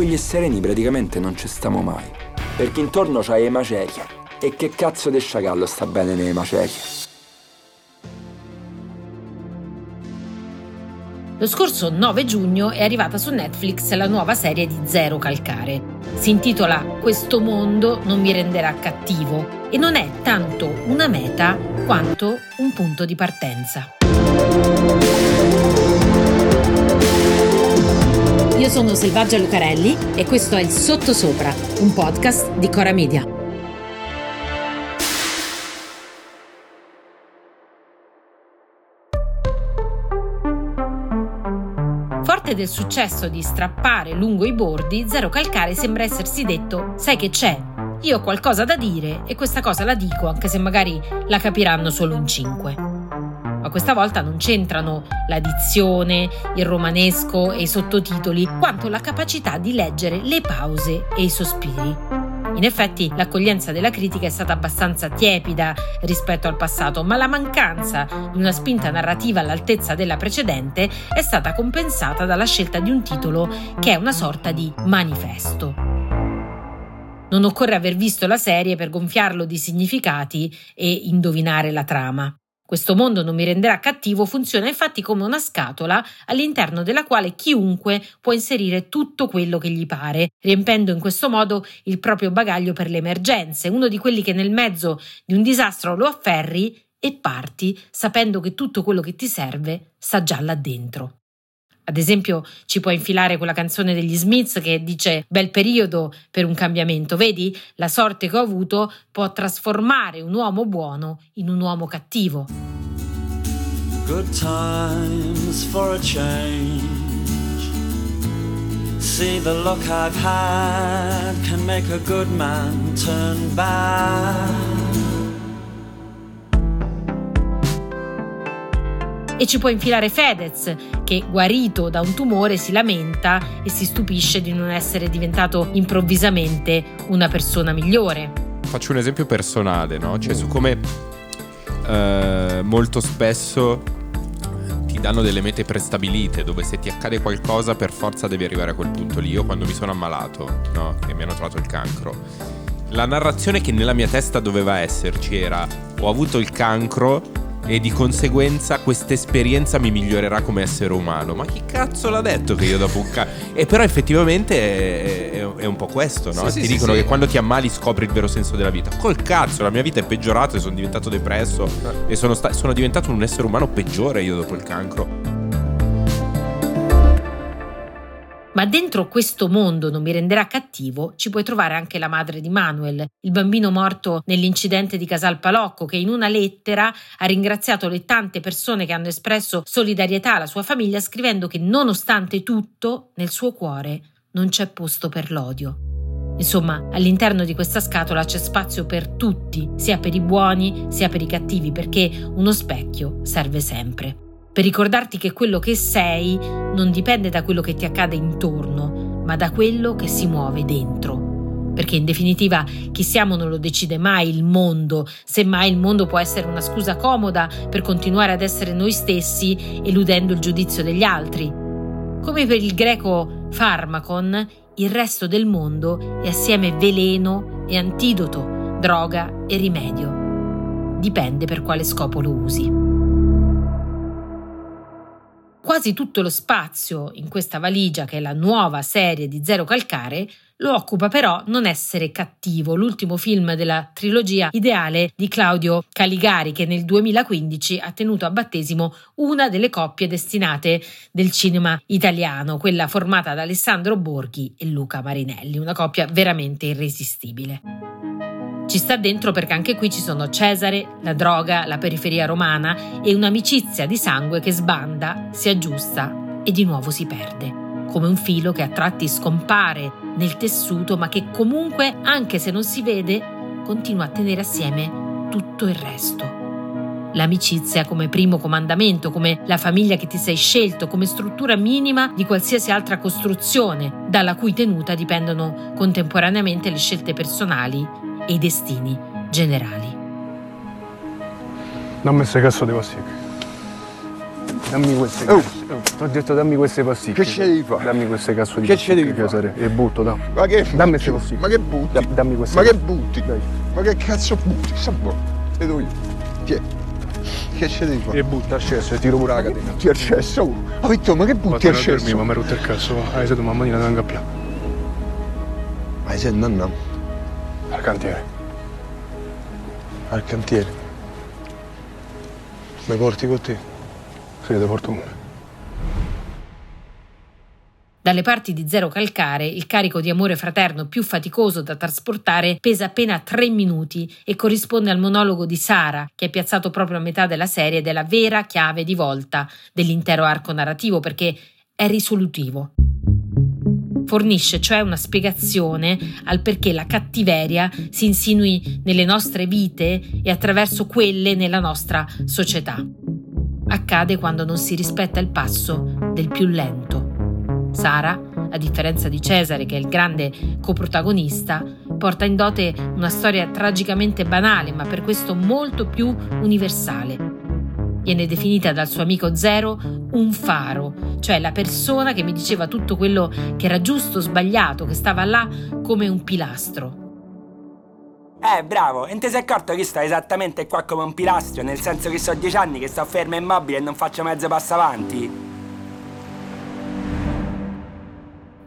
e sereni praticamente non ci stiamo mai. Perché intorno c'hai le macerie. E che cazzo di sciacallo sta bene nelle macerie? Lo scorso 9 giugno è arrivata su Netflix la nuova serie di Zero Calcare. Si intitola Questo mondo non mi renderà cattivo e non è tanto una meta quanto un punto di partenza. Sono Selvaggia Lucarelli e questo è il Sottosopra, un podcast di Cora Media. forte del successo di strappare lungo i bordi, Zero Calcare sembra essersi detto: Sai che c'è? Io ho qualcosa da dire e questa cosa la dico, anche se magari la capiranno solo in cinque. Ma questa volta non c'entrano la dizione, il romanesco e i sottotitoli, quanto la capacità di leggere le pause e i sospiri. In effetti l'accoglienza della critica è stata abbastanza tiepida rispetto al passato, ma la mancanza di una spinta narrativa all'altezza della precedente è stata compensata dalla scelta di un titolo che è una sorta di manifesto. Non occorre aver visto la serie per gonfiarlo di significati e indovinare la trama. Questo mondo non mi renderà cattivo funziona infatti come una scatola all'interno della quale chiunque può inserire tutto quello che gli pare, riempendo in questo modo il proprio bagaglio per le emergenze, uno di quelli che nel mezzo di un disastro lo afferri e parti sapendo che tutto quello che ti serve sta già là dentro. Ad esempio, ci puoi infilare quella canzone degli Smiths che dice bel periodo per un cambiamento. Vedi, la sorte che ho avuto può trasformare un uomo buono in un uomo cattivo. Good times for a change. See the luck I've had can make a good man turn bad. E ci può infilare Fedez, che guarito da un tumore si lamenta e si stupisce di non essere diventato improvvisamente una persona migliore. Faccio un esempio personale, no? Cioè su come eh, molto spesso ti danno delle mete prestabilite dove se ti accade qualcosa per forza devi arrivare a quel punto lì. Io quando mi sono ammalato, no? Che mi hanno trovato il cancro. La narrazione che nella mia testa doveva esserci era ho avuto il cancro e di conseguenza questa esperienza mi migliorerà come essere umano. Ma chi cazzo l'ha detto che io dopo un cazzo... E però effettivamente è, è, un po' questo, no? Sì, ti sì, dicono sì, che quando ti ammali scopri il vero senso della vita. Col cazzo, la mia vita è peggiorata e sono diventato depresso eh. e sono, sta- sono diventato un essere umano peggiore io dopo il cancro. Ma dentro questo mondo non mi renderà cattivo ci puoi trovare anche la madre di Manuel, il bambino morto nell'incidente di Casal Palocco, che in una lettera ha ringraziato le tante persone che hanno espresso solidarietà alla sua famiglia scrivendo che nonostante tutto nel suo cuore non c'è posto per l'odio. Insomma, all'interno di questa scatola c'è spazio per tutti, sia per i buoni sia per i cattivi, perché uno specchio serve sempre per ricordarti che quello che sei non dipende da quello che ti accade intorno, ma da quello che si muove dentro. Perché in definitiva chi siamo non lo decide mai il mondo, semmai il mondo può essere una scusa comoda per continuare ad essere noi stessi eludendo il giudizio degli altri. Come per il greco farmacon, il resto del mondo è assieme veleno e antidoto, droga e rimedio. Dipende per quale scopo lo usi. Quasi tutto lo spazio in questa valigia, che è la nuova serie di Zero Calcare, lo occupa però Non essere cattivo, l'ultimo film della trilogia ideale di Claudio Caligari che nel 2015 ha tenuto a battesimo una delle coppie destinate del cinema italiano, quella formata da Alessandro Borghi e Luca Marinelli, una coppia veramente irresistibile. Ci sta dentro perché anche qui ci sono Cesare, la droga, la periferia romana e un'amicizia di sangue che sbanda, si aggiusta e di nuovo si perde, come un filo che a tratti scompare nel tessuto ma che comunque, anche se non si vede, continua a tenere assieme tutto il resto. L'amicizia come primo comandamento, come la famiglia che ti sei scelto, come struttura minima di qualsiasi altra costruzione, dalla cui tenuta dipendono contemporaneamente le scelte personali e i destini generali. Non mi sei cazzo di vostri. Dammi queste Oh. cazzo. Oh, ti ho detto dammi queste pasticche. Che ci devi fare? Dammi queste cazzo di Che ci devi pasticche, fare? Cesare. E butto, da. Ma che Dammi queste pasticche. Ma che butti? Da- dammi queste Ma che pasticche. butti? Dai. Ma che cazzo butti? Sta buono. Vedo io. Ti è. Che ci devi fare? E butta al cesso e tiro pure la catena. Butti al cesso? Ma Vittorio, ma che butti al cesso? ma mi ha rotto il cazzo. Hai stato mamma mia, non capiamo. Ma sei nanna? Al cantiere. Al cantiere. Mi porti con te? Porto uno. Dalle parti di Zero Calcare il carico di amore fraterno più faticoso da trasportare pesa appena 3 minuti e corrisponde al monologo di Sara, che è piazzato proprio a metà della serie ed è la vera chiave di volta dell'intero arco narrativo perché è risolutivo. Fornisce cioè una spiegazione al perché la cattiveria si insinui nelle nostre vite e attraverso quelle nella nostra società. Accade quando non si rispetta il passo del più lento. Sara, a differenza di Cesare, che è il grande coprotagonista, porta in dote una storia tragicamente banale, ma per questo molto più universale. Viene definita dal suo amico Zero un faro, cioè la persona che mi diceva tutto quello che era giusto o sbagliato, che stava là come un pilastro. Eh, bravo, e ti sei accorto che sto esattamente qua come un pilastro, nel senso che so dieci anni che sto fermo e immobile e non faccio mezzo passo avanti?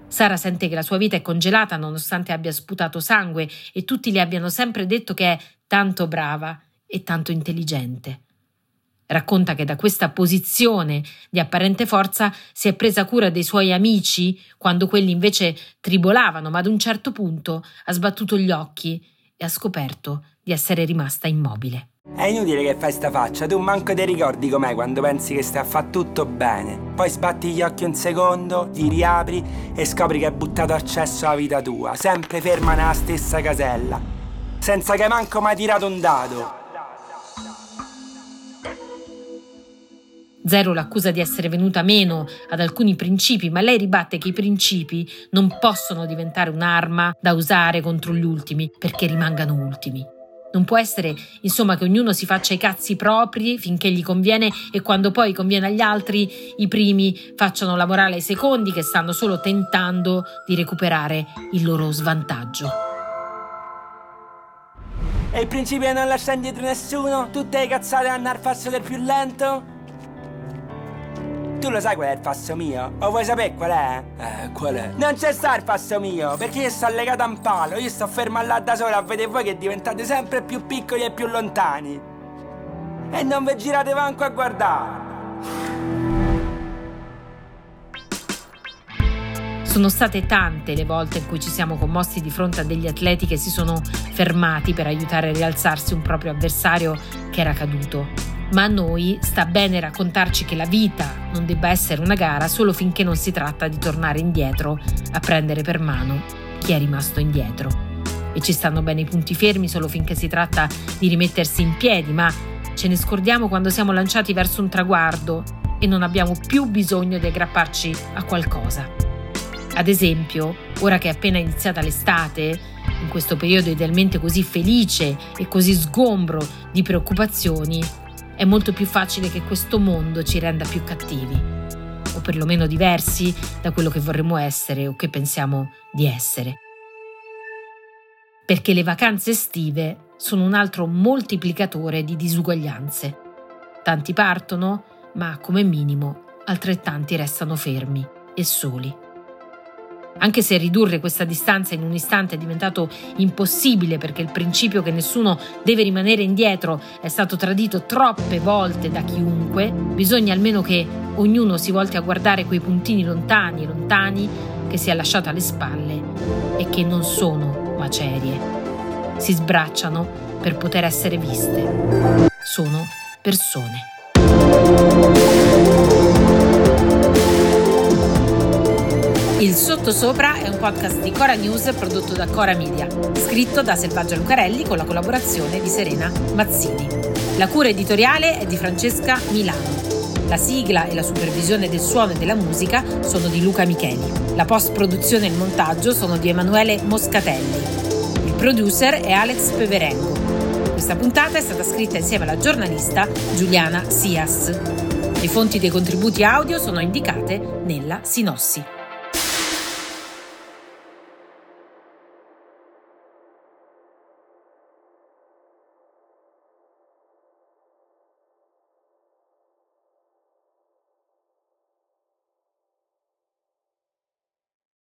Sara sente che la sua vita è congelata nonostante abbia sputato sangue e tutti le abbiano sempre detto che è tanto brava e tanto intelligente. Racconta che da questa posizione di apparente forza si è presa cura dei suoi amici quando quelli invece tribolavano, ma ad un certo punto ha sbattuto gli occhi e ha scoperto di essere rimasta immobile. È inutile che fai sta faccia, tu manco ti ricordi com'è quando pensi che stai a fare tutto bene. Poi sbatti gli occhi un secondo, li riapri e scopri che hai buttato accesso alla vita tua, sempre ferma nella stessa casella, senza che manco mai tirato un dado. Zero l'accusa di essere venuta meno ad alcuni principi, ma lei ribatte che i principi non possono diventare un'arma da usare contro gli ultimi perché rimangano ultimi. Non può essere, insomma, che ognuno si faccia i cazzi propri finché gli conviene e quando poi conviene agli altri, i primi facciano la morale ai secondi che stanno solo tentando di recuperare il loro svantaggio. E il principio non lascia indietro nessuno? Tutte le cazzate al passo del più lento? Tu lo sai qual è il passo mio? O vuoi sapere qual è? Eh, qual è? Non c'è sta il passo mio, perché io sto legato a un palo, io sto fermo là da solo a vedere voi che diventate sempre più piccoli e più lontani. E non vi girate manco a guardare. Sono state tante le volte in cui ci siamo commossi di fronte a degli atleti che si sono fermati per aiutare a rialzarsi un proprio avversario che era caduto. Ma a noi sta bene raccontarci che la vita non debba essere una gara solo finché non si tratta di tornare indietro a prendere per mano chi è rimasto indietro. E ci stanno bene i punti fermi solo finché si tratta di rimettersi in piedi, ma ce ne scordiamo quando siamo lanciati verso un traguardo e non abbiamo più bisogno di aggrapparci a qualcosa. Ad esempio, ora che è appena iniziata l'estate, in questo periodo idealmente così felice e così sgombro di preoccupazioni, è molto più facile che questo mondo ci renda più cattivi, o perlomeno diversi da quello che vorremmo essere o che pensiamo di essere. Perché le vacanze estive sono un altro moltiplicatore di disuguaglianze. Tanti partono, ma come minimo altrettanti restano fermi e soli. Anche se ridurre questa distanza in un istante è diventato impossibile perché il principio che nessuno deve rimanere indietro è stato tradito troppe volte da chiunque, bisogna almeno che ognuno si volti a guardare quei puntini lontani, lontani, che si è lasciato alle spalle e che non sono macerie. Si sbracciano per poter essere viste. Sono persone. Il Sottosopra è un podcast di Cora News prodotto da Cora Media, scritto da Selvaggia Lucarelli con la collaborazione di Serena Mazzini. La cura editoriale è di Francesca Milano. La sigla e la supervisione del suono e della musica sono di Luca Micheli. La post-produzione e il montaggio sono di Emanuele Moscatelli. Il producer è Alex Peverengo. Questa puntata è stata scritta insieme alla giornalista Giuliana Sias. Le fonti dei contributi audio sono indicate nella sinossi.